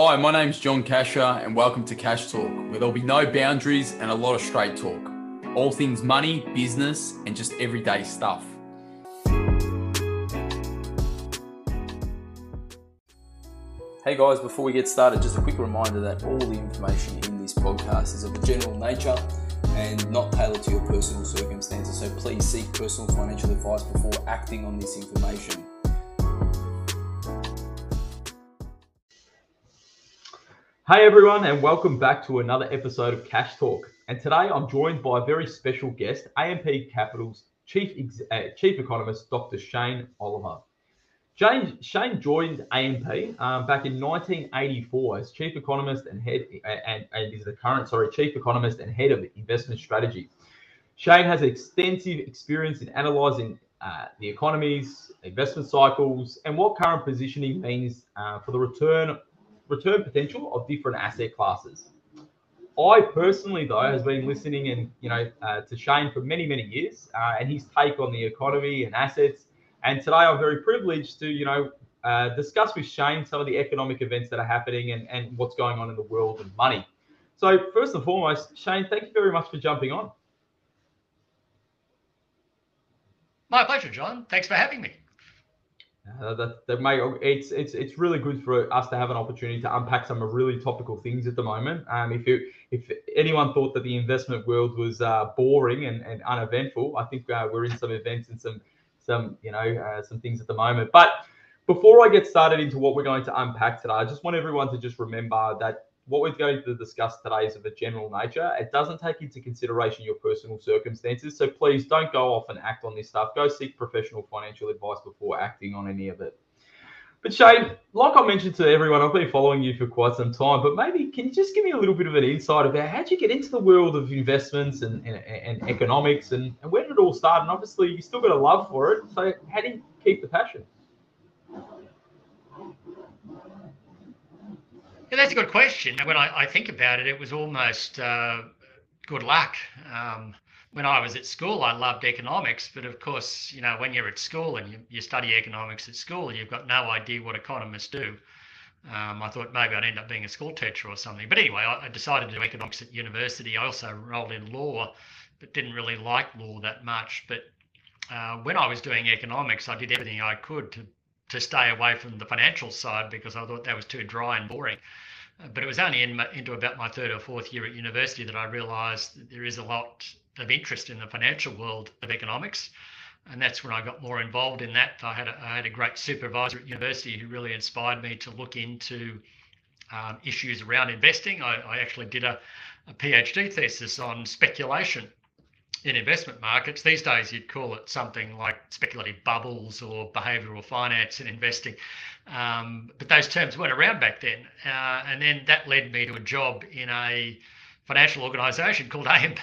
Hi, my name's John Casher, and welcome to Cash Talk, where there'll be no boundaries and a lot of straight talk. All things money, business, and just everyday stuff. Hey guys, before we get started, just a quick reminder that all the information in this podcast is of a general nature and not tailored to your personal circumstances. So please seek personal financial advice before acting on this information. Hey everyone, and welcome back to another episode of Cash Talk. And today I'm joined by a very special guest, AMP Capital's Chief Ex- uh, Chief Economist, Dr. Shane Oliver. Shane, Shane joined AMP um, back in 1984 as Chief Economist and head, uh, and, and is the current, sorry, Chief Economist and head of investment strategy. Shane has extensive experience in analysing uh, the economies, investment cycles, and what current positioning means uh, for the return return potential of different asset classes. I personally, though, has been listening and you know uh, to Shane for many many years, uh, and his take on the economy and assets. And today, I'm very privileged to you know uh, discuss with Shane some of the economic events that are happening and, and what's going on in the world of money. So first and foremost, Shane, thank you very much for jumping on. My pleasure, John. Thanks for having me. Uh, that, that it's it's it's really good for us to have an opportunity to unpack some really topical things at the moment. Um, if you if anyone thought that the investment world was uh, boring and, and uneventful, I think uh, we're in some events and some some you know uh, some things at the moment. But before I get started into what we're going to unpack today, I just want everyone to just remember that what we're going to discuss today is of a general nature. It doesn't take into consideration your personal circumstances. So please don't go off and act on this stuff. Go seek professional financial advice before acting on any of it. But Shane, like I mentioned to everyone, I've been following you for quite some time. But maybe can you just give me a little bit of an insight about how did you get into the world of investments and, and, and economics and, and where did it all start? And obviously, you still got a love for it. So how do you keep the passion? Yeah, that's a good question. When I, I think about it, it was almost uh, good luck. Um, when I was at school, I loved economics, but of course, you know, when you're at school and you, you study economics at school, you've got no idea what economists do. Um, I thought maybe I'd end up being a school teacher or something. But anyway, I, I decided to do economics at university. I also enrolled in law, but didn't really like law that much. But uh, when I was doing economics, I did everything I could to to stay away from the financial side because I thought that was too dry and boring. Uh, but it was only in my, into about my third or fourth year at university that I realised there is a lot of interest in the financial world of economics, and that's when I got more involved in that. I had a, I had a great supervisor at university who really inspired me to look into um, issues around investing. I, I actually did a, a PhD thesis on speculation in investment markets. These days, you'd call it something like speculative bubbles or behavioral finance in investing. Um, but those terms weren't around back then. Uh, and then that led me to a job in a financial organisation called AMP.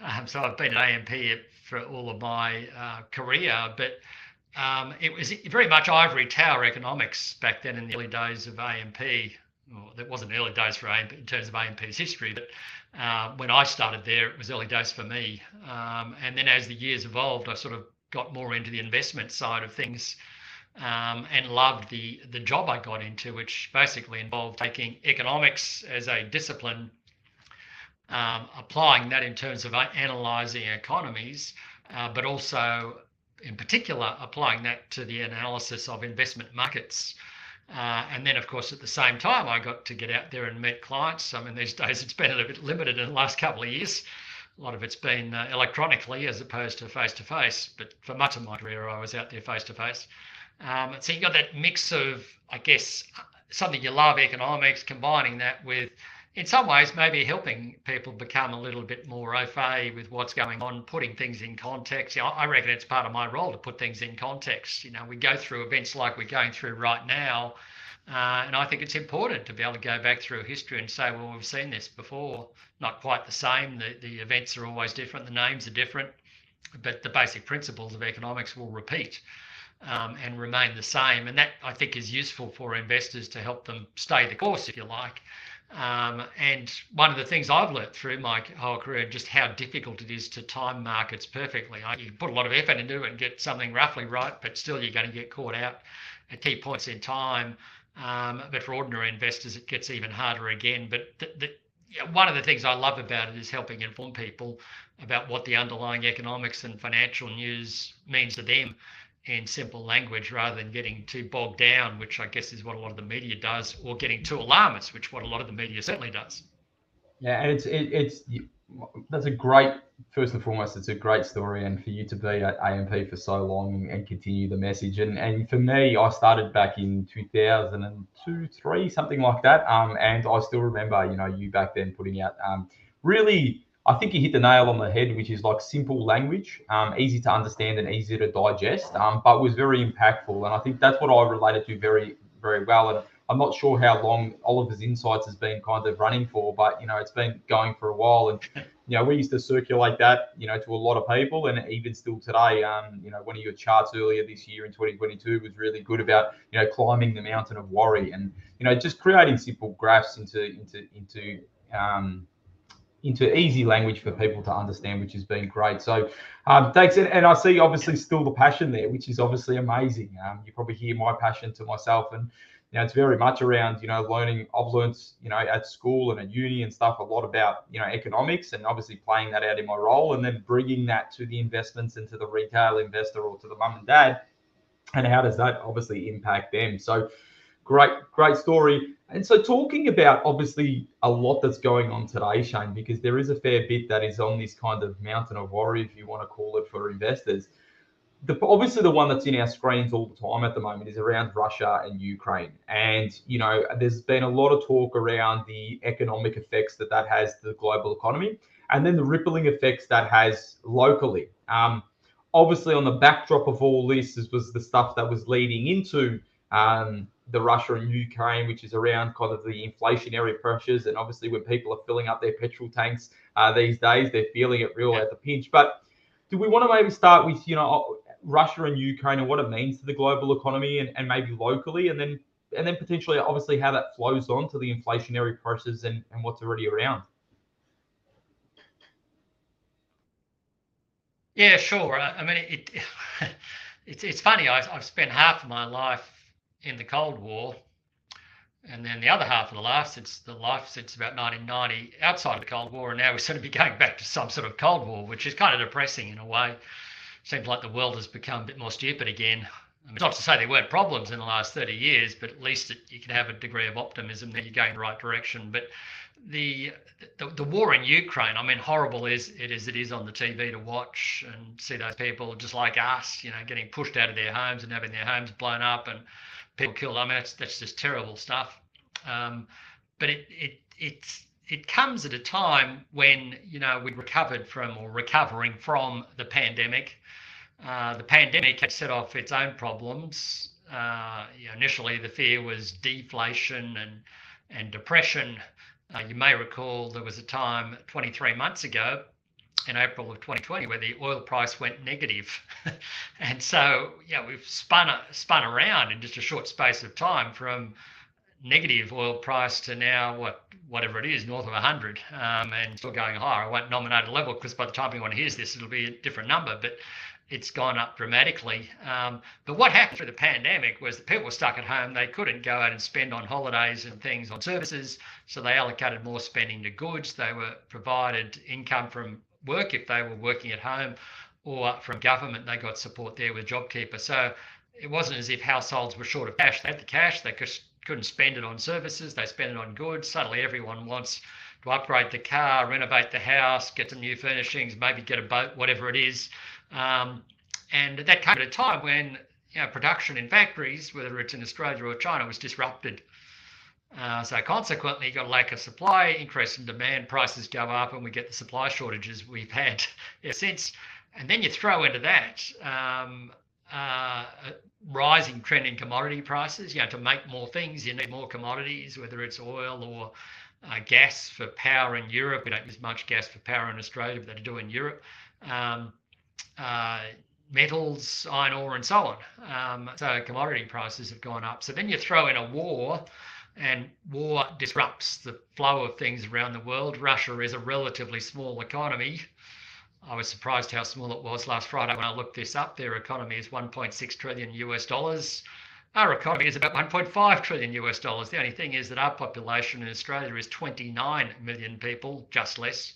Um, so I've been at AMP for all of my uh, career, but um, it was very much ivory tower economics back then in the early days of AMP. Well, that wasn't early days for AMP in terms of AMP's history, but uh, when I started there, it was early days for me. Um, and then as the years evolved, I sort of got more into the investment side of things um, and loved the, the job I got into, which basically involved taking economics as a discipline, um, applying that in terms of analyzing economies, uh, but also in particular applying that to the analysis of investment markets. Uh, and then, of course, at the same time, I got to get out there and meet clients. I mean, these days it's been a bit limited in the last couple of years. A lot of it's been uh, electronically as opposed to face to face. But for much of my career, I was out there face to face. So you've got that mix of, I guess, something you love, economics, combining that with in some ways, maybe helping people become a little bit more au fait with what's going on, putting things in context. You know, I reckon it's part of my role to put things in context. You know, we go through events like we're going through right now, uh, and I think it's important to be able to go back through history and say, well, we've seen this before. Not quite the same. The, the events are always different. The names are different, but the basic principles of economics will repeat. Um, and remain the same. And that I think is useful for investors to help them stay the course, if you like. Um, and one of the things I've learnt through my whole career, just how difficult it is to time markets perfectly. You put a lot of effort into it and get something roughly right, but still you're going to get caught out at key points in time. Um, but for ordinary investors, it gets even harder again. But the, the, one of the things I love about it is helping inform people about what the underlying economics and financial news means to them in simple language rather than getting too bogged down, which I guess is what a lot of the media does, or getting too alarmist, which what a lot of the media certainly does. Yeah, and it's it, it's that's a great first and foremost it's a great story and for you to be at amp for so long and, and, continue the message and and for me i started back in 2002 3 something like that um and i still remember you know you back then putting out um really i think you hit the nail on the head which is like simple language um easy to understand and easy to digest um but was very impactful and i think that's what i related to very very well and I'm not sure how long Oliver's Insights has been kind of running for, but you know, it's been going for a while, and you know, we used to circulate that, you know, to a lot of people, and even still today, um, you know, one of your charts earlier this year in 2022 was really good about you know climbing the mountain of worry, and you know, just creating simple graphs into into into um, into easy language for people to understand, which has been great. So, um, thanks. And, and, I see obviously still the passion there, which is obviously amazing. Um, you probably hear my passion to myself, and you know, it's very much around, you know, learning. I've learned, you know, at school and at uni and stuff a lot about, you know, economics and obviously playing that out in my role and then bringing that to the investments and to the retail investor or to the mum and dad. And how does that obviously impact them? So great, great story. And so talking about obviously a lot that's going on today, Shane, because there is a fair bit that is on this kind of mountain of worry, if you want to call it for investors the, obviously the one that's in our screens all the time at the moment is around Russia and Ukraine. And, you know, there's been a lot of talk around the economic effects that that has to the global economy and then the rippling effects that has locally. Um, obviously, on the backdrop of all this, was the stuff that was leading into um, the Russia and Ukraine, which is around kind of the inflationary pressures. And obviously, when people are filling up their petrol tanks uh, these days, they're feeling it real at the pinch. But do we want to maybe start with, you know, Russia and Ukraine and what it means to the global economy and, and maybe locally, and then and then potentially obviously how that flows on to the inflationary pressures and, and what's already around. Yeah, sure. I mean, it, it it's it's funny. I've, I've spent half of my life in the Cold War, and then the other half of the life since the life since about 1990 outside of the Cold War, and now we're sort of be going back to some sort of Cold War, which is kind of depressing in a way seems like the world has become a bit more stupid again. I mean, not to say there weren't problems in the last 30 years, but at least it, you can have a degree of optimism that you're going in the right direction. But the, the, the war in Ukraine, I mean, horrible as it is it is on the TV to watch and see those people just like us, you know, getting pushed out of their homes and having their homes blown up and people killed. I mean, that's that's just terrible stuff. Um, but it it it's it comes at a time when you know we recovered from or recovering from the pandemic uh, the pandemic had set off its own problems. Uh, you know, initially, the fear was deflation and and depression. Uh, you may recall there was a time 23 months ago in April of 2020 where the oil price went negative. and so yeah, we've spun spun around in just a short space of time from negative oil price to now what whatever it is north of 100 um, and still going higher. I won't nominate a level because by the time anyone hears this, it'll be a different number. But it's gone up dramatically. Um, but what happened through the pandemic was that people were stuck at home. They couldn't go out and spend on holidays and things on services. So they allocated more spending to goods. They were provided income from work if they were working at home or from government. They got support there with JobKeeper. So it wasn't as if households were short of cash. They had the cash. They couldn't spend it on services. They spent it on goods. Suddenly everyone wants to upgrade the car, renovate the house, get some new furnishings, maybe get a boat, whatever it is. Um, and that came at a time when you know, production in factories, whether it's in Australia or China, was disrupted. Uh, so consequently, you've got a lack of supply, increase in demand, prices go up, and we get the supply shortages we've had since. And then you throw into that um, uh, rising trend in commodity prices. You know, to make more things, you need more commodities, whether it's oil or uh, gas for power in Europe. We don't use much gas for power in Australia, but they do in Europe. Um, uh, metals, iron ore, and so on. Um, so commodity prices have gone up. So then you throw in a war, and war disrupts the flow of things around the world. Russia is a relatively small economy. I was surprised how small it was last Friday when I looked this up. Their economy is 1.6 trillion US dollars. our economy is about 1.5 trillion US dollars. The only thing is that our population in Australia is 29 million people, just less.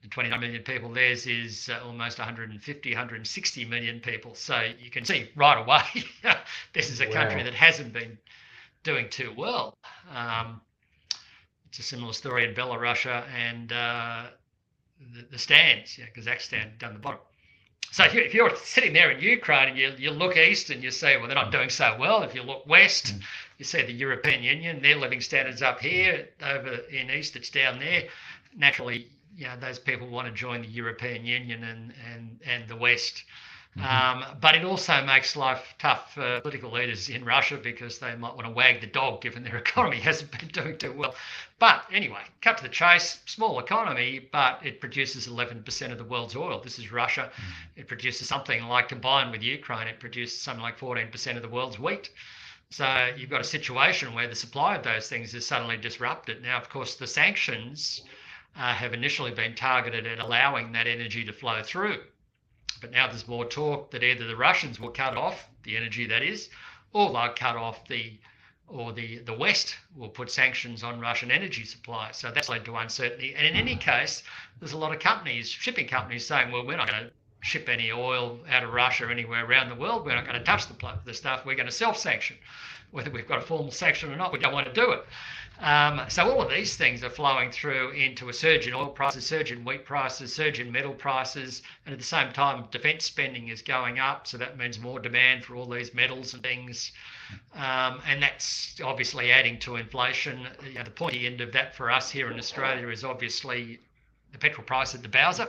The 29 million people, theirs is uh, almost 150, 160 million people. So you can see right away, this is a wow. country that hasn't been doing too well. Um, it's a similar story in Belarus and uh, the, the, stands, yeah, Kazakhstan down the bottom. So if you're, if you're, sitting there in Ukraine and you, you look east and you say, well, they're not doing so well. If you look west, mm. you see the European Union, their living standards up here, over in east, it's down there. Naturally, you know, those people want to join the European Union and, and, and the West. Mm-hmm. Um, but it also makes life tough for political leaders in Russia because they might want to wag the dog given their economy hasn't been doing too well. But anyway, cut to the chase, small economy, but it produces 11% of the world's oil. This is Russia. Mm-hmm. It produces something like, combined with Ukraine, it produces something like 14% of the world's wheat. So you've got a situation where the supply of those things is suddenly disrupted. Now, of course, the sanctions uh, have initially been targeted at allowing that energy to flow through. But now there's more talk that either the Russians will cut off the energy that is, or they'll cut off the or the, the West will put sanctions on Russian energy supply. So that's led to uncertainty. And in any case, there's a lot of companies, shipping companies, saying, well, we're not going to ship any oil out of Russia anywhere around the world. We're not going to touch the, the stuff. We're going to self sanction. Whether we've got a formal sanction or not, we don't want to do it. Um, so all of these things are flowing through into a surge in oil prices, surge in wheat prices, surge in metal prices, and at the same time, defence spending is going up. So that means more demand for all these metals and things, um, and that's obviously adding to inflation. You know, the pointy end of that for us here in Australia is obviously the petrol price at the Bowser.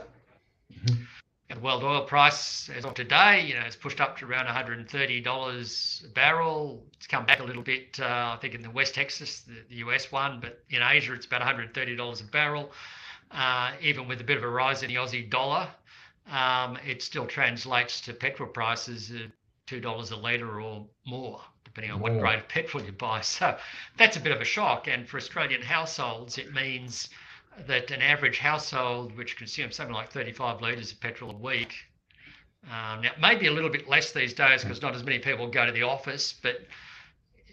Mm-hmm the world oil price as of today, you know, it's pushed up to around $130 a barrel. It's come back a little bit, uh, I think, in the West Texas, the, the, US one, but in Asia, it's about $130 a barrel. Uh, even with a bit of a rise in the Aussie dollar, um, it still translates to petrol prices of $2 a litre or more, depending on what grade of petrol you buy. So that's a bit of a shock. And for Australian households, it means that an average household which consumes something like 35 litres of petrol a week, um, now maybe a little bit less these days because not as many people go to the office, but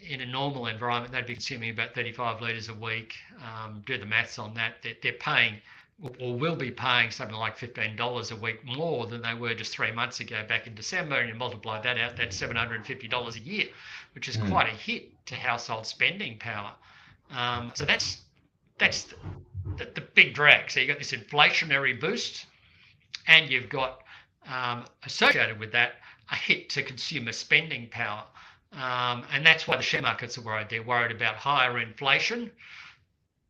in a normal environment, they'd be consuming about 35 litres a week. Um, do the maths on that. They're, they're paying or will be paying something like $15 a week more than they were just three months ago back in December. And you multiply that out, that's $750 a year, which is mm. quite a hit to household spending power. Um, so that's that's the, the big drag. So you've got this inflationary boost, and you've got um, associated with that a hit to consumer spending power. Um, and that's why the share markets are worried. They're worried about higher inflation.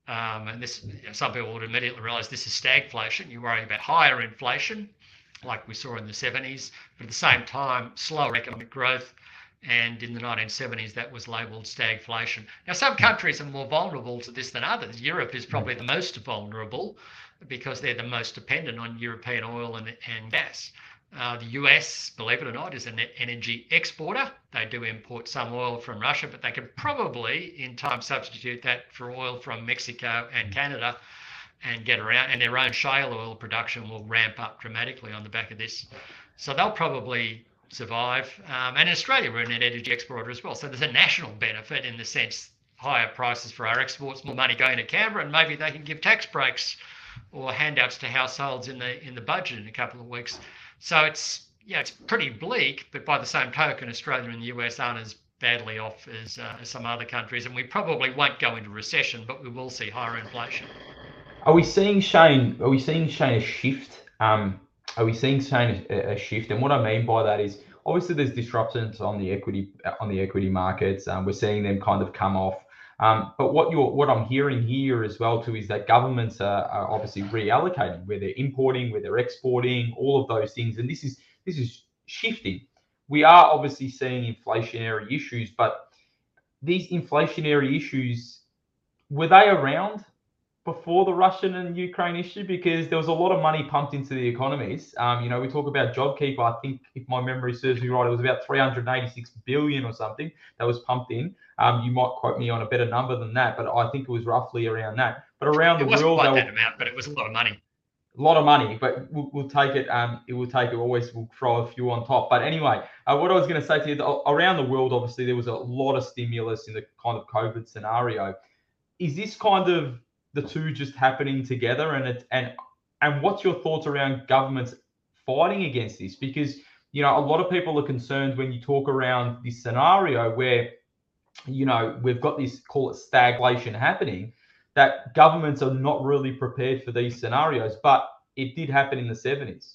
Um, and this, some people would immediately realize this is stagflation. You're worrying about higher inflation, like we saw in the 70s, but at the same time, slower economic growth and in the 1970s that was labelled stagflation. Now, some countries are more vulnerable to this than others. Europe is probably the most vulnerable because they're the most dependent on European oil and, and gas. Uh, the US, believe it or not, is an energy exporter. They do import some oil from Russia, but they could probably, in time, substitute that for oil from Mexico and Canada and get around. And their own shale oil production will ramp up dramatically on the back of this. So they'll probably survive. Um, and in Australia, we're an energy exporter as well. So there's a national benefit in the sense higher prices for our exports, more money going to Canberra, and maybe they can give tax breaks or handouts to households in the in the budget in a couple of weeks. So it's yeah, it's pretty bleak. But by the same token, Australia and the US aren't as badly off as, uh, as some other countries, and we probably won't go into recession, but we will see higher inflation. Are we seeing Shane? Are we seeing Shane a shift? Um, are we seeing Shane a, a, shift? And what I mean by that is obviously there's disruptions on the equity on the equity markets. Um, we're seeing them kind of come off. Um, but what you're what I'm hearing here as well too is that governments are, are obviously reallocating where they're importing, where they're exporting, all of those things, and this is this is shifting. We are obviously seeing inflationary issues, but these inflationary issues were they around before the Russian and Ukraine issue because there was a lot of money pumped into the economies. Um, you know, we talk about JobKeeper. I think, if my memory serves me right, it was about 386 billion or something that was pumped in. Um, you might quote me on a better number than that, but I think it was roughly around that. But around it the world, quite that amount, but it was a lot of money. a lot of money, but we'll, we'll take it. Um, it will take it. Always, we'll throw a few on top. But anyway, uh, what I was going to say to you, around the world, obviously there was a lot of stimulus in the kind of COVID scenario. Is this kind of the two just happening together? And it, and and what's your thoughts around governments fighting against this? Because you know a lot of people are concerned when you talk around this scenario where you know we've got this call it stagflation happening that governments are not really prepared for these scenarios, but it did happen in the 70s.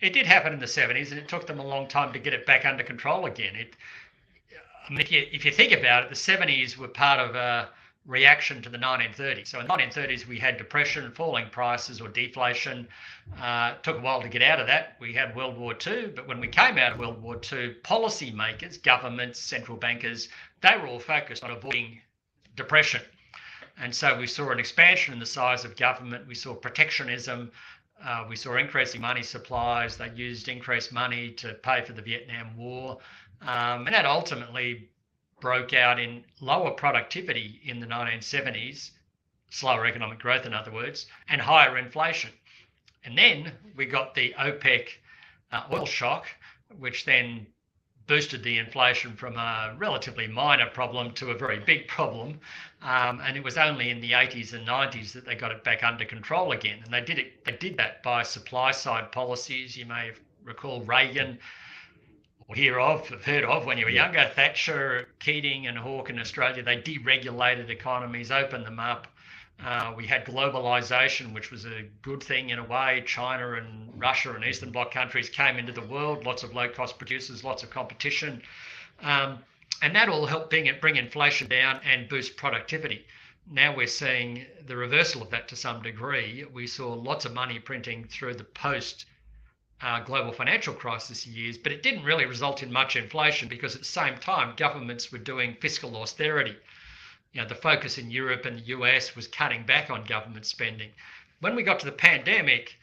It did happen in the 70s, and it took them a long time to get it back under control again. It, I mean, if you, if you think about it, the 70s were part of a reaction to the 1930s. So in the 1930s, we had depression, falling prices, or deflation. Uh, took a while to get out of that. We had World War II, but when we came out of World War II, policymakers, governments, central bankers they were all focused on avoiding depression. And so we saw an expansion in the size of government. We saw protectionism. Uh, we saw increasing money supplies. They used increased money to pay for the Vietnam War. Um, and that ultimately broke out in lower productivity in the 1970s, slower economic growth, in other words, and higher inflation. And then we got the OPEC uh, oil shock, which then boosted the inflation from a relatively minor problem to a very big problem. Um, and it was only in the 80s and 90s that they got it back under control again. And they did it. They did that by supply side policies. You may recall Reagan hear of, have heard of when you were younger. Thatcher, Keating, and Hawke in Australia. They deregulated economies, opened them up. Uh, we had globalization, which was a good thing in a way. China and Russia and Eastern Bloc countries came into the world, lots of low cost producers, lots of competition. Um, and that all helped bring, bring inflation down and boost productivity. Now we're seeing the reversal of that to some degree. We saw lots of money printing through the post uh, global financial crisis years, but it didn't really result in much inflation because at the same time, governments were doing fiscal austerity you know, the focus in Europe and the US was cutting back on government spending. When we got to the pandemic,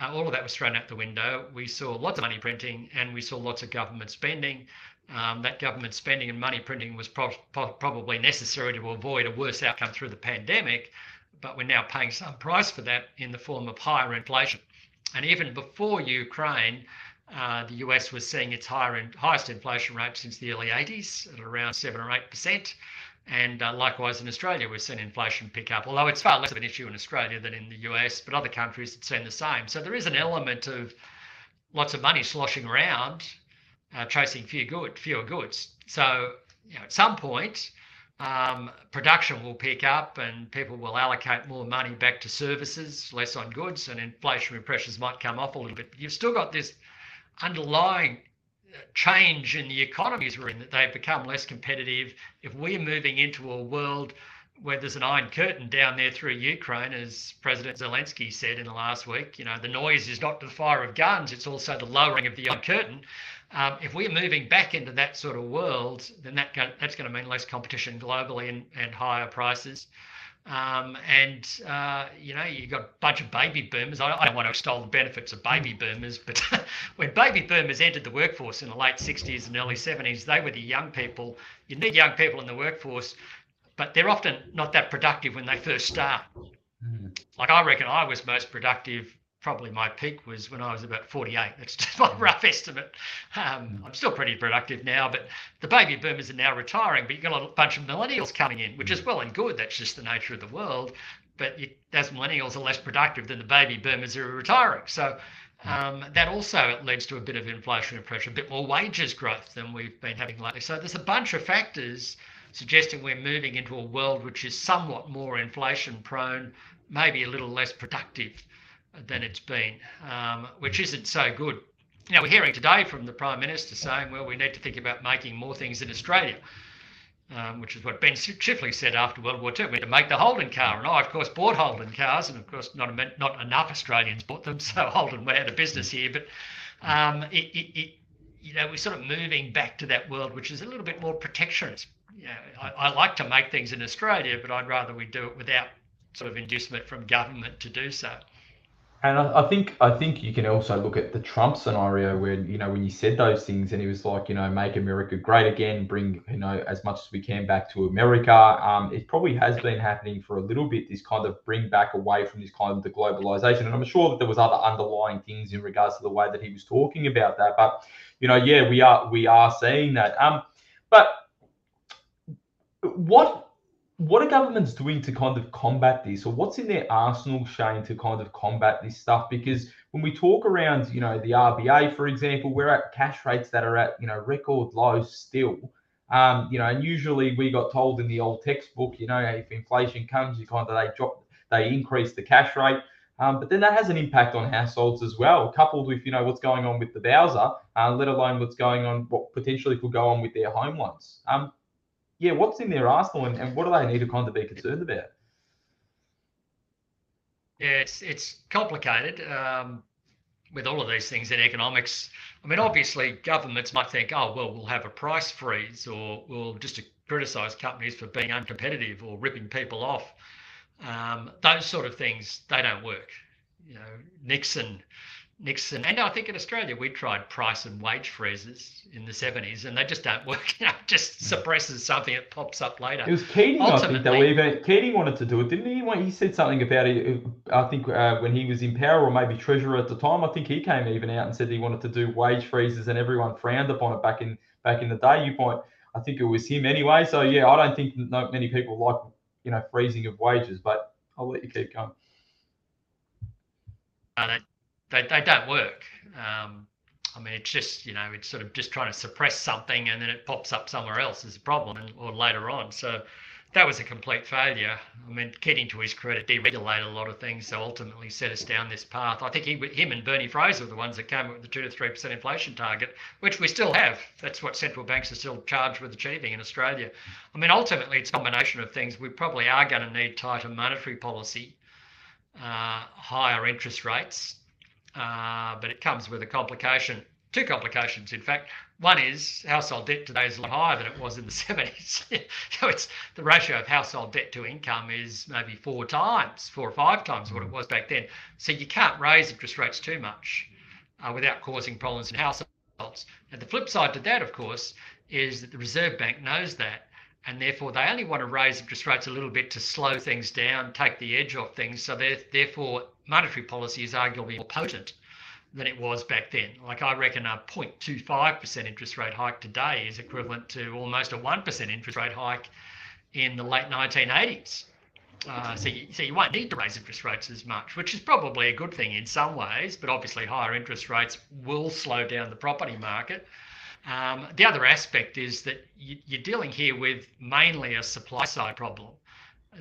uh, all of that was thrown out the window. We saw lots of money printing and we saw lots of government spending. Um, that government spending and money printing was pro- pro- probably necessary to avoid a worse outcome through the pandemic, but we're now paying some price for that in the form of higher inflation. And even before Ukraine, uh, the US was seeing its in, highest inflation rate since the early 80s at around 7 or 8 percent. And uh, likewise in Australia, we've seen inflation pick up, although it's far less of an issue in Australia than in the US, but other countries have seen the same. So there is an element of lots of money sloshing around, uh, chasing few good, fewer goods. So you know, at some point, um, production will pick up and people will allocate more money back to services, less on goods, and inflationary pressures might come off a little bit. But you've still got this underlying change in the economies we're in, that they've become less competitive. If we're moving into a world where there's an iron curtain down there through Ukraine, as President Zelensky said in the last week, you know, the noise is not the fire of guns, it's also the lowering of the iron curtain. Um, if we're moving back into that sort of world, then that that's going to mean less competition globally and, and higher prices. Um, and uh, you know, you've got a bunch of baby boomers. I, I, don't want to extol the benefits of baby boomers, but when baby boomers entered the workforce in the late 60s and early 70s, they were the young people. You need young people in the workforce, but they're often not that productive when they first start. Mm. Like I reckon I was most productive probably my peak was when I was about 48. That's just my mm. rough estimate. Um, I'm still pretty productive now, but the baby boomers are now retiring. But you've got a bunch of millennials coming in, which is mm. well and good. That's just the nature of the world. But you, as millennials are less productive than the baby boomers who are retiring. So mm. um, that also leads to a bit of inflationary pressure, a bit more wages growth than we've been having lately. So there's a bunch of factors suggesting we're moving into a world which is somewhat more inflation prone, maybe a little less productive than it's been, um, which isn't so good. Now, we're hearing today from the Prime Minister saying, well, we need to think about making more things in Australia, um, which is what Ben Chifley said after World War II. We had to make the Holden car. And I, of course, bought Holden cars, and of course, not, not enough Australians bought them, so Holden went out of business here. But um, it, it, it, you know, we're sort of moving back to that world, which is a little bit more protectionist. You know, I, I like to make things in Australia, but I'd rather we do it without sort of inducement from government to do so. And I, I, think I think you can also look at the Trump scenario where you know when you said those things and he was like you know make America great again, bring you know as much as we can back to America. Um, it probably has been happening for a little bit. This kind of bring back away from this kind of the globalization, and I'm sure that there was other underlying things in regards to the way that he was talking about that. But you know, yeah, we are we are seeing that. Um, but what what are governments doing to kind of combat this? Or what's in their arsenal shane to kind of combat this stuff? Because when we talk around you know the rba for example we're at cash rates that are at you know record lows still. Um, you know and usually we got told in the old textbook you know if inflation comes you kind of they drop they increase the cash rate. Um, but then that has an impact on households as well, coupled with you know what's going on with the Bowser, uh, let alone what's going on, what potentially could go on with their home loans. Um, yeah, what's in their arsenal and, and what do they need to kind of be concerned about? Yeah, it's it's complicated um, with all of these things in economics. I mean, obviously, governments might think, oh, well, we'll have a price freeze, or we'll just criticise companies for being uncompetitive or ripping people off. Um, those sort of things, they don't work. You know, Nixon Nixon, and I think in Australia we tried price and wage freezes in the 70s, and they just don't work. You know, just suppresses something that pops up later. It was Keating, I think, though. Even Keating wanted to do it, didn't he? He said something about it. I think uh, when he was in power, or maybe treasurer at the time, I think he came even out and said he wanted to do wage freezes, and everyone frowned upon it back in back in the day. You point, I think it was him anyway. So yeah, I don't think many people like you know freezing of wages, but I'll let you keep going. Uh, they, they don't work. Um, I mean, it's just you know, it's sort of just trying to suppress something, and then it pops up somewhere else as a problem, and, or later on. So that was a complete failure. I mean, Keating, to his credit, deregulated a lot of things, so ultimately set us down this path. I think he, him and Bernie Fraser were the ones that came up with the two to three percent inflation target, which we still have. That's what central banks are still charged with achieving in Australia. I mean, ultimately, it's a combination of things. We probably are going to need tighter monetary policy, uh, higher interest rates, uh, but it comes with a complication, two complications, in fact. One is household debt today is a lot higher than it was in the 70s. so it's the ratio of household debt to income is maybe four times, four or five times what it was back then. So you can't raise interest rates too much uh, without causing problems in households. And the flip side to that, of course, is that the Reserve Bank knows that and therefore they only want to raise interest rates a little bit to slow things down, take the edge off things. So therefore, monetary policy is arguably more potent than it was back then. Like I reckon a 0.25% interest rate hike today is equivalent to almost a 1% interest rate hike in the late 1980s. Uh, so, you, so you won't need to raise interest rates as much, which is probably a good thing in some ways, but obviously higher interest rates will slow down the property market. Um, the other aspect is that you, are dealing here with mainly a supply side problem.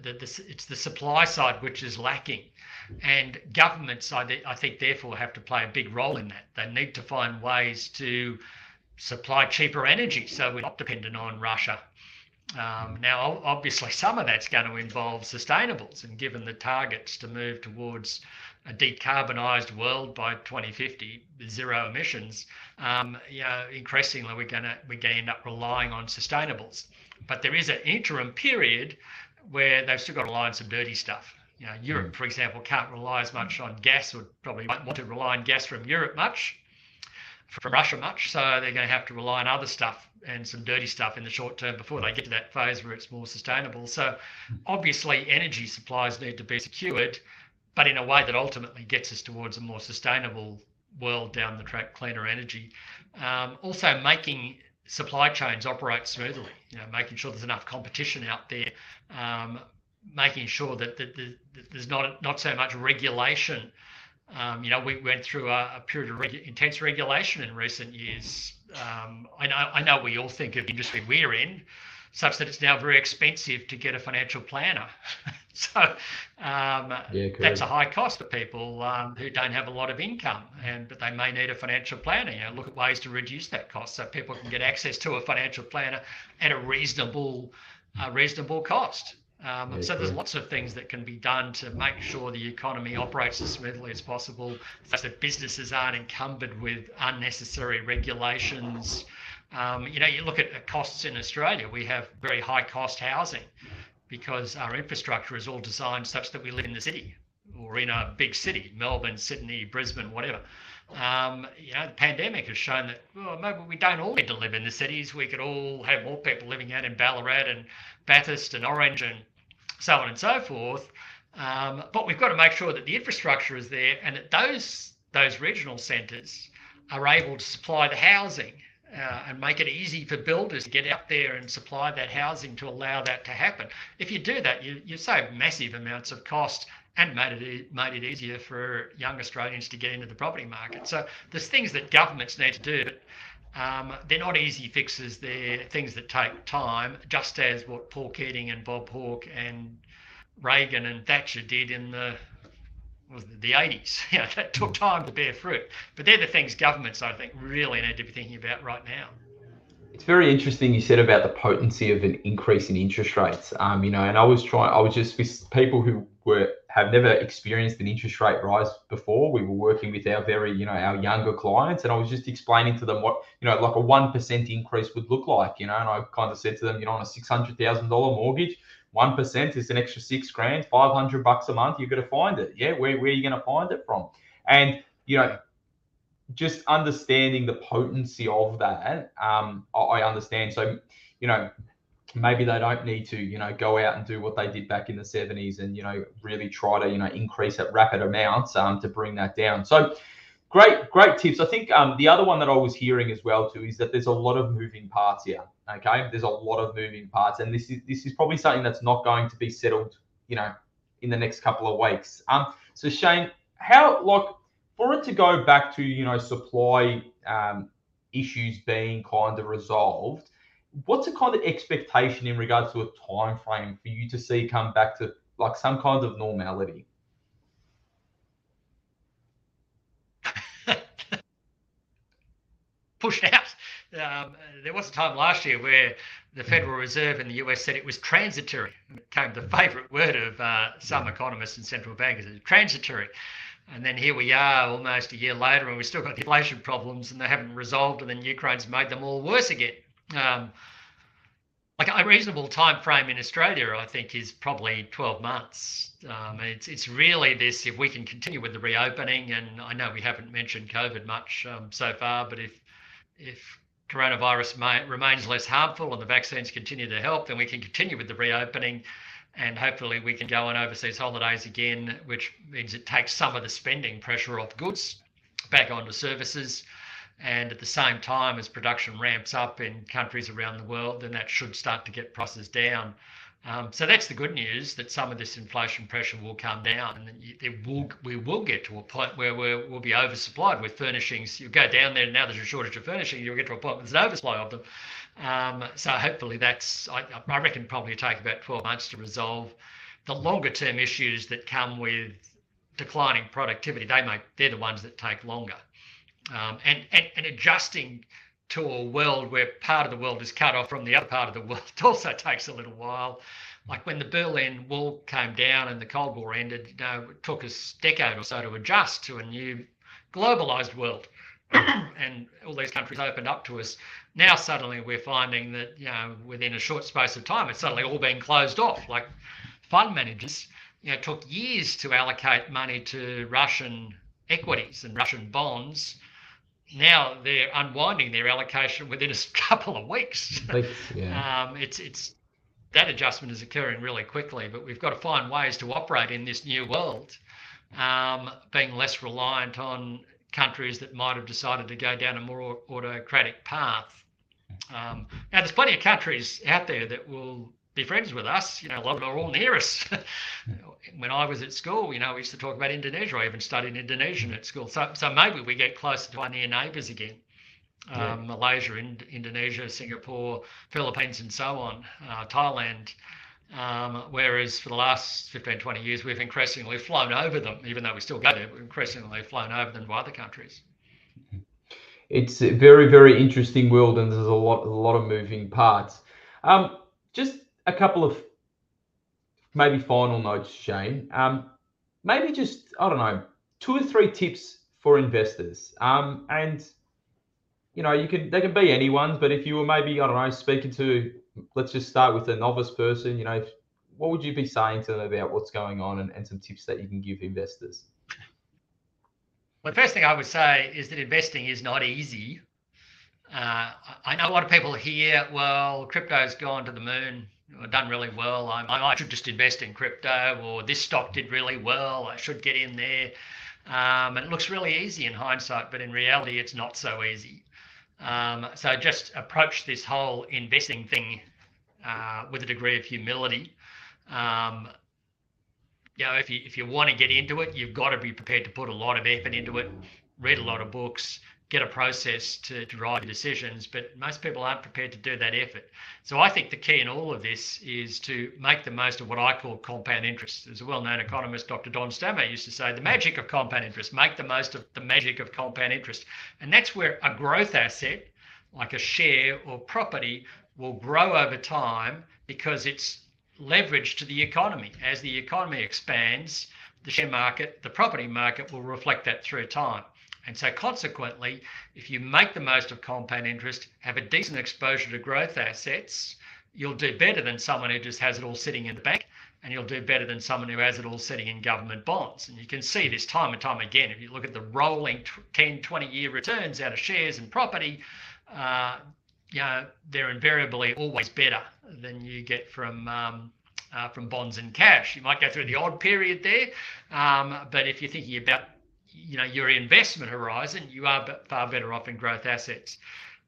That it's the supply side which is lacking, and governments, I, I think, therefore have to play a big role in that. They need to find ways to supply cheaper energy so we're not dependent on Russia. Um, now, obviously, some of that's going to involve sustainables, and given the targets to move towards a decarbonised world by 2050, zero emissions, um, you know, increasingly we're going to we're going to end up relying on sustainables. But there is an interim period where they've still got to rely on some dirty stuff. You know, Europe, mm. for example, can't rely as much on gas, or probably won't want to rely on gas from Europe much, from Russia much. So they're going to have to rely on other stuff and some dirty stuff in the short term before they get to that phase where it's more sustainable. So obviously, energy supplies need to be secured but in a way that ultimately gets us towards a more sustainable world down the track, cleaner energy. Um, also, making supply chains operate smoothly. You know, making sure there's enough competition out there, um, making sure that, that, that, there's not not so much regulation. Um, you know, we went through a, a period of regu- intense regulation in recent years. Um, I know I know we all think of the industry we're in such that it's now very expensive to get a financial planner. so um, yeah, that's a high cost for people um, who don't have a lot of income, and but they may need a financial planner. You know, look at ways to reduce that cost so people can get access to a financial planner at a reasonable, uh, reasonable cost. Um, yeah, so there's lots of things that can be done to make sure the economy operates as smoothly as possible, so that businesses aren't encumbered with unnecessary regulations. Um, you know, you look at the costs in Australia, we have very high cost housing because our infrastructure is all designed such that we live in the city. or in a big city, Melbourne, Sydney, Brisbane, whatever. Um, you know, the pandemic has shown that well, maybe we don't all need to live in the cities. We could all have more people living out in Ballarat and Bathurst and Orange and so on and so forth. Um, but we've got to make sure that the infrastructure is there and that those those regional centres are able to supply the housing uh, and make it easy for builders to get out there and supply that housing to allow that to happen. If you do that, you, you save massive amounts of cost and made it made it easier for young Australians to get into the property market. So there's things that governments need to do, but um, they're not easy fixes. They're things that take time, just as what Paul Keating and Bob Hawke and Reagan and Thatcher did in the was the 80s. You know, that took time to bear fruit. But they're the things governments, I think, really need to be thinking about right now. It's very interesting you said about the potency of an increase in interest rates. Um, you know, and I was trying, I was just with people who were have never experienced an interest rate rise before. We were working with our very, you know, our younger clients, and I was just explaining to them what, you know, like a one percent increase would look like. You know, and I kind of said to them, you know, on a six hundred thousand dollar mortgage, one percent is an extra six grand, five hundred bucks a month. You've got to find it. Yeah, where where are you going to find it from? And you know, just understanding the potency of that, um, I understand. So, you know, maybe they don't need to, you know, go out and do what they did back in the 70s and, you know, really try to, you know, increase at rapid amounts um, to bring that down. So, great, great tips. I think um, the other one that I was hearing as well too is that there's a lot of moving parts here. Okay, there's a lot of moving parts, and this is this is probably something that's not going to be settled, you know, in the next couple of weeks. Um, so Shane, how like for it to go back to you know supply um, issues being kind of resolved, what's a kind of expectation in regards to a time frame for you to see come back to like some kind of normality? Pushed out. Um, there was a time last year where the Federal Reserve in the US said it was transitory. It became the favourite word of uh, some economists and central bankers. transitory. And then here we are almost a year later, and we've still got the inflation problems, and they haven't resolved, and then Ukraine's made them all worse again. Um, like a reasonable time frame in Australia, I think, is probably 12 months. Um, it's it's really this if we can continue with the reopening, and I know we haven't mentioned COVID much um, so far, but if if coronavirus may, remains less harmful and the vaccines continue to help, then we can continue with the reopening and hopefully we can go on overseas holidays again, which means it takes some of the spending pressure off goods back onto services. And at the same time, as production ramps up in countries around the world, then that should start to get prices down. Um, so that's the good news that some of this inflation pressure will come down, and it will, we will get to a point where we will be oversupplied with furnishings. You go down there now. There's a shortage of furnishing. You'll get to a point where there's an oversupply of them. Um, so hopefully that's I, I reckon probably take about 12 months to resolve. The longer term issues that come with declining productivity, they make they're the ones that take longer. Um, and, and and adjusting to a world where part of the world is cut off from the other part of the world it also takes a little while. Like when the Berlin Wall came down and the Cold War ended, you know, it took us a decade or so to adjust to a new globalized world. and all these countries opened up to us. Now suddenly we're finding that, you know, within a short space of time, it's suddenly all being closed off. Like fund managers, you know, took years to allocate money to Russian equities and Russian bonds now they're unwinding their allocation within a couple of weeks. yeah. um, it's it's that adjustment is occurring really quickly, but we've got to find ways to operate in this new world, um, being less reliant on countries that might have decided to go down a more autocratic path. Um, now, there's plenty of countries out there that will be friends with us. You know, a lot of them are all near us. when I was at school, you know, we used to talk about Indonesia. I even studied Indonesian at school. So, so maybe we get closer to our near neighbours again. Um. Malaysia, Ind- Indonesia, Singapore, Philippines, and so on, uh, Thailand. Um, whereas for the last 15, 20 years, we've increasingly flown over them, even though we still go there, we've increasingly flown over them to other countries. It's a very, very interesting world, and there's a lot, a lot of moving parts. Um, just a couple of maybe final notes, Shane. Um, maybe just I don't know two or three tips for investors. Um, and you know, you can they can be anyone's, but if you were maybe I don't know speaking to let's just start with a novice person, you know, what would you be saying to them about what's going on and, and some tips that you can give investors? Well, the first thing I would say is that investing is not easy. Uh, I know a lot of people here, well, crypto's gone to the moon, done really well. I, I should just invest in crypto, or this stock did really well. I should get in there. Um, and it looks really easy in hindsight, but in reality, it's not so easy. Um, so just approach this whole investing thing uh, with a degree of humility. Um, you know, if you if you want to get into it, you've got to be prepared to put a lot of effort into it, read a lot of books, get a process to drive decisions, but most people aren't prepared to do that effort. So I think the key in all of this is to make the most of what I call compound interest. As a well-known economist, Dr. Don Stammer used to say, the magic of compound interest, make the most of the magic of compound interest. And that's where a growth asset, like a share or property, will grow over time because it's leveraged to the economy. As the economy expands, the share market, the property market will reflect that through time. And so, consequently, if you make the most of compound interest, have a decent exposure to growth assets, you'll do better than someone who just has it all sitting in the bank, and you'll do better than someone who has it all sitting in government bonds. And you can see this time and time again. If you look at the rolling 10, 20 year returns out of shares and property, uh, you know, they're invariably always better than you get from um, uh, from bonds and cash. You might go through the odd period there, um, but if you're thinking about you know your investment horizon, you are far better off in growth assets.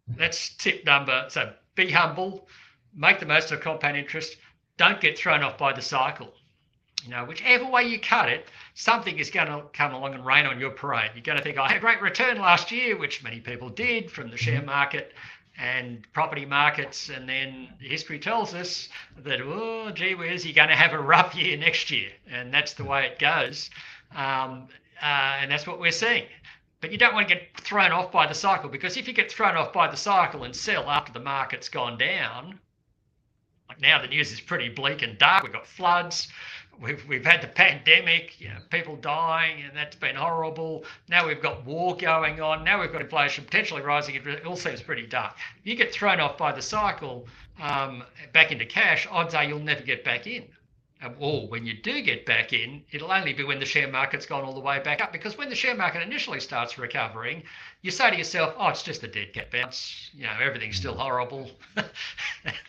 That's tip number. So be humble, make the most of compound interest. Don't get thrown off by the cycle. You know, whichever way you cut it, something is going to come along and rain on your parade. You're going to think, I had a great return last year, which many people did from the share market and property markets. And then history tells us that, oh, gee whiz, you're going to have a rough year next year. And that's the way it goes. Um, uh, and that's what we're seeing. But you don't want to get thrown off by the cycle because if you get thrown off by the cycle and sell after the market's gone down, like now the news is pretty bleak and dark. We've got floods, we've, we've had the pandemic, you know, people dying, and that's been horrible. Now we've got war going on. Now we've got inflation potentially rising. It all seems pretty dark. If you get thrown off by the cycle um, back into cash, odds are you'll never get back in or when you do get back in, it'll only be when the share market's gone all the way back up. Because when the share market initially starts recovering, you say to yourself, "Oh, it's just a dead cat bounce. You know, everything's still horrible."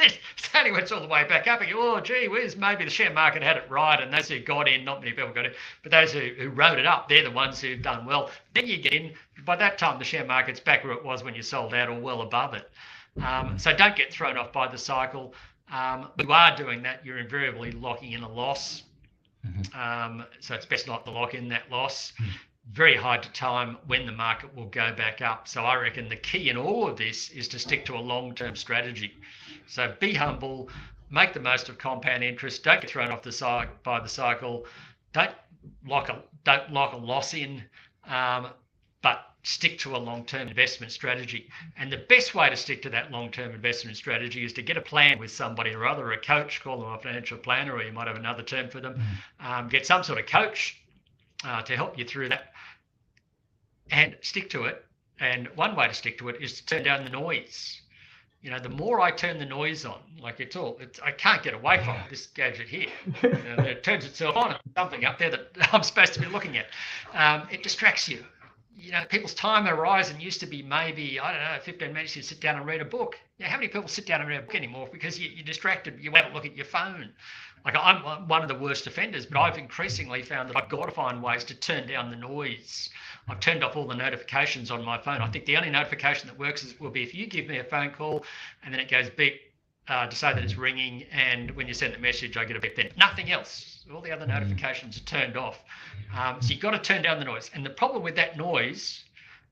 it's only when it's all the way back up, and you, "Oh, gee whiz, maybe the share market had it right." And those who got in, not many people got in, but those who, who rode it up, they're the ones who've done well. Then you get in. By that time, the share market's back where it was when you sold out, or well above it. Um, so don't get thrown off by the cycle. Um, you are doing that, you're invariably locking in a loss. Mm-hmm. Um, so it's best not to lock in that loss. Mm-hmm. Very hard to time when the market will go back up. So I reckon the key in all of this is to stick to a long-term strategy. So be humble, make the most of compound interest. Don't get thrown off the side by the cycle. Don't lock a don't lock a loss in, um, but stick to a long-term investment strategy. And the best way to stick to that long-term investment strategy is to get a plan with somebody or other, a coach, call them a financial planner, or you might have another term for them. Mm. Um, get some sort of coach uh, to help you through that, and stick to it. And one way to stick to it is to turn down the noise. You know, the more I turn the noise on, like it's all, it's, I can't get away from this gadget here. You know, it turns itself on, something up there that I'm supposed to be looking at. Um, it distracts you you know, people's time horizon used to be maybe, I don't know, 15 minutes you sit down and read a book. How many people sit down and read a book anymore? Because you, are distracted, you want to look at your phone. Like I'm one of the worst offenders, but I've increasingly found that I've got to find ways to turn down the noise. I've turned off all the notifications on my phone. I think the only notification that works is, will be if you give me a phone call and then it goes beep uh, to say that it's ringing, and when you send the message, I get a beep. Then nothing else. All the other mm-hmm. notifications are turned off. Um, so you've got to turn down the noise. And the problem with that noise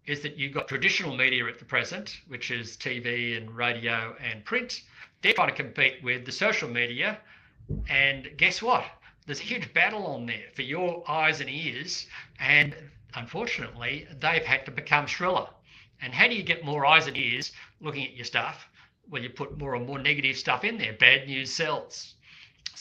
is that you've got traditional media at the present, which is TV and radio and print. They're trying to compete with the social media, and guess what? There's a huge battle on there for your eyes and ears, and unfortunately, they've had to become shriller. And how do you get more eyes and ears looking at your stuff? Well, you put more and more negative stuff in there. Bad news sells.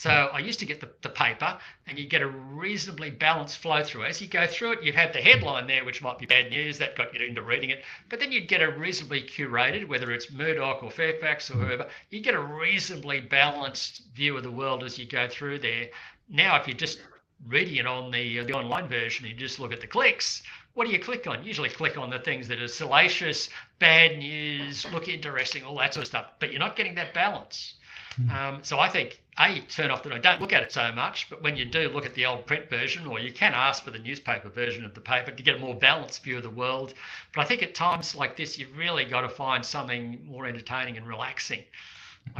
So I used to get the, the paper and you get a reasonably balanced flow through. As you go through it, you'd have the headline there, which might be bad news, that got you into reading it. But then you'd get a reasonably curated, whether it's Murdoch or Fairfax or whoever, you get a reasonably balanced view of the world as you go through there. Now, if you're just reading it on the, uh, the online version, you just look at the clicks, what do you click on? Usually click on the things that are salacious, bad news, look interesting, all that sort of stuff. But you're not getting that balance. Hmm. Um, so I think a turn off the don't look at it so much, but when you do look at the old print version, or you can ask for the newspaper version of the paper to get a more balanced view of the world. But I think at times like this, you've really got to find something more entertaining and relaxing.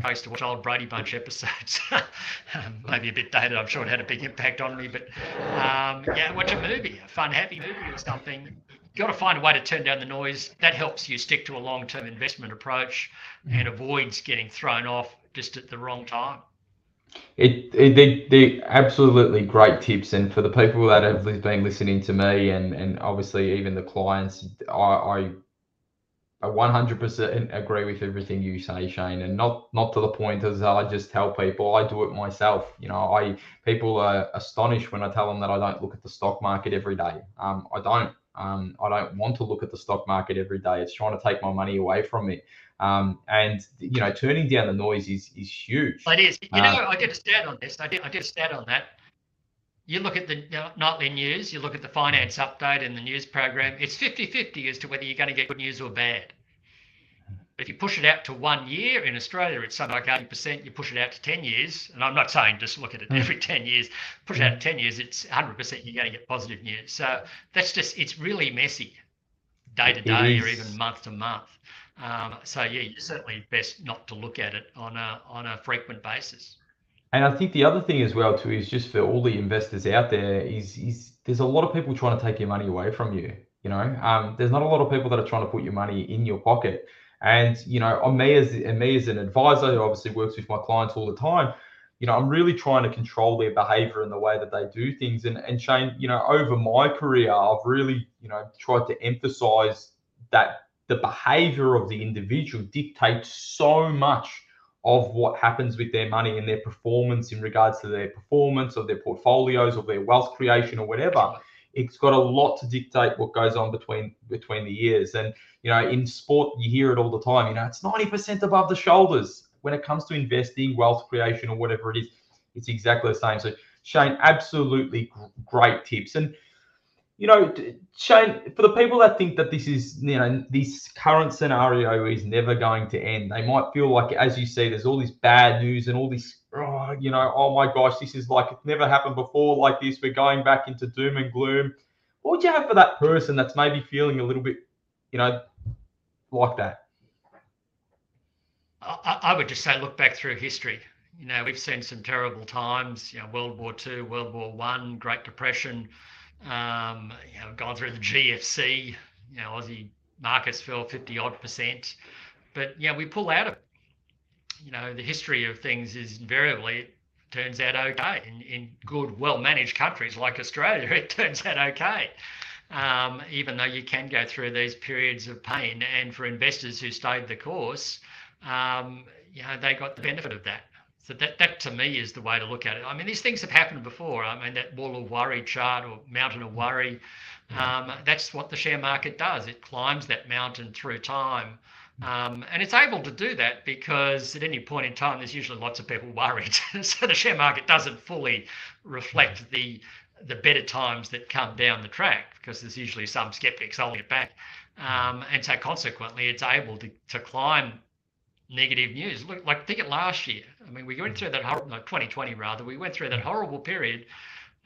I used to watch old Brady Bunch episodes. um, maybe a bit dated. I'm sure it had a big impact on me. But um, yeah, watch a movie, a fun, happy movie or something. You've got to find a way to turn down the noise. That helps you stick to a long-term investment approach and avoids getting thrown off just at the wrong time. It, it they, they absolutely great tips, and for the people that have been listening to me, and and obviously even the clients, I, I I 100% agree with everything you say, Shane, and not not to the point as I just tell people I do it myself. You know, I people are astonished when I tell them that I don't look at the stock market every day. Um, I don't. Um, I don't want to look at the stock market every day. It's trying to take my money away from me. Um, and you know, turning down the noise is is huge. It is. You uh, know, I did a stat on this. I did I did a stat on that. You look at the nightly news, you look at the finance update and the news program. It's 50-50 as to whether you're going to get good news or bad. But If you push it out to one year in Australia, it's something like 80%. You push it out to 10 years, and I'm not saying just look at it hmm. every 10 years. Push it out to 10 years, it's 100% you're going to get positive news. So that's just, it's really messy day to day or even month to month. Um, so yeah, you're certainly best not to look at it on a on a frequent basis. And I think the other thing as well too is just for all the investors out there is is there's a lot of people trying to take your money away from you. You know, um, there's not a lot of people that are trying to put your money in your pocket. And you know, on me as and me as an advisor who obviously works with my clients all the time, you know, I'm really trying to control their behavior and the way that they do things. And and Shane, you know, over my career, I've really, you know, tried to emphasize that the behavior of the individual dictates so much of what happens with their money and their performance in regards to their performance of their portfolios or their wealth creation or whatever it's got a lot to dictate what goes on between between the years. And you know in sport you hear it all the time you know it's 90% above the shoulders. When it comes to investing wealth creation or whatever it is it's exactly the same. So shane absolutely great tips. And you know, Shane, for the people that think that this is, you know, this current scenario is never going to end, they might feel like, as you see, there's all this bad news and all this, oh, you know, oh my gosh, this is like, it's never happened before like this. We're going back into doom and gloom. What would you have for that person that's maybe feeling a little bit, you know, like that? I, I would just say, look back through history. You know, we've seen some terrible times, you know, World War II, World War One, Great Depression um, you know, gone through the GFC. You know, Aussie markets fell 50 odd percent, but yeah, we pull out of. it. You know, the history of things is invariably it turns out okay in, in good, well managed countries like Australia. It turns out okay. Um, even though you can go through these periods of pain, and for investors who stayed the course, um, you know, they got the benefit of that. So that, that to me is the way to look at it. I mean, these things have happened before. I mean, that wall of worry chart or mountain of worry, um, that's what the share market does. It climbs that mountain through time. Um, and it's able to do that because at any point in time, there's usually lots of people worried. so the share market doesn't fully reflect the the better times that come down the track because there's usually some skeptics holding it back. Um, and so consequently, it's able to, to climb negative news. Look, like think it last year. I mean, we went through that horrible, no, 2020 rather. We went through that horrible period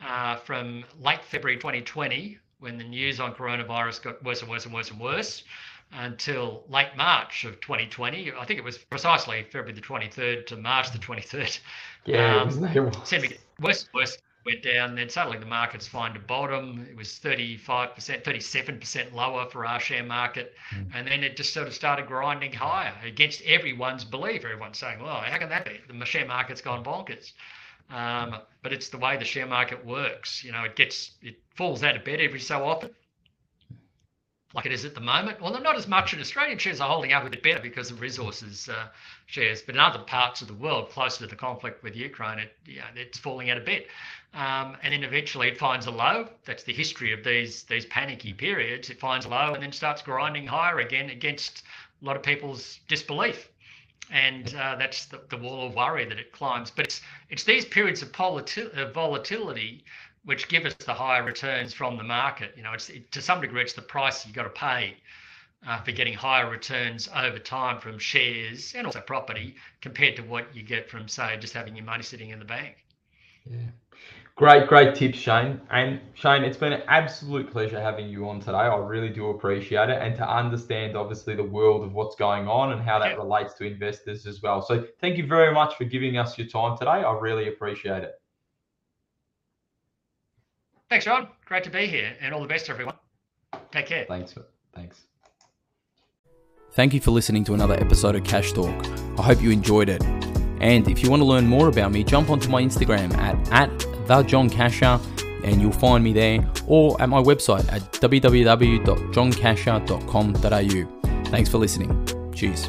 uh, from late February 2020 when the news on coronavirus got worse and worse and worse and worse until late March of 2020. I think it was precisely February the 23rd to March the 23rd. Yeah, um, it was, was. worse and worse went down. Then suddenly the markets find a bottom. It was 35%, 37% lower for our share market. Mm. And then it just sort of started grinding higher against everyone's belief. Everyone's saying, well, how can that be? The share market's gone bonkers. Um, but it's the way the share market works. You know, it gets, it falls out of bed every so often. Like it is at the moment. Well, not as much in Australian shares are holding up a bit better because of resources uh, shares, but in other parts of the world, closer to the conflict with Ukraine, it, yeah, it's falling out a bit. Um, and then eventually it finds a low. That's the history of these these panicky periods. It finds low and then starts grinding higher again against a lot of people's disbelief. And uh, that's the, the wall of worry that it climbs. But it's it's these periods of volatility which give us the higher returns from the market. You know, it's it, to some degree it's the price you've got to pay uh, for getting higher returns over time from shares and also property compared to what you get from say just having your money sitting in the bank. Yeah. Great, great tips, Shane. And Shane, it's been an absolute pleasure having you on today. I really do appreciate it. And to understand, obviously, the world of what's going on and how that yeah. relates to investors as well. So, thank you very much for giving us your time today. I really appreciate it. Thanks, Ron. Great to be here, and all the best, to everyone. Take care. Thanks. Thanks. Thank you for listening to another episode of Cash Talk. I hope you enjoyed it. And if you want to learn more about me, jump onto my Instagram at, at thejohncasher and you'll find me there or at my website at www.johncasher.com.au. Thanks for listening. Cheers.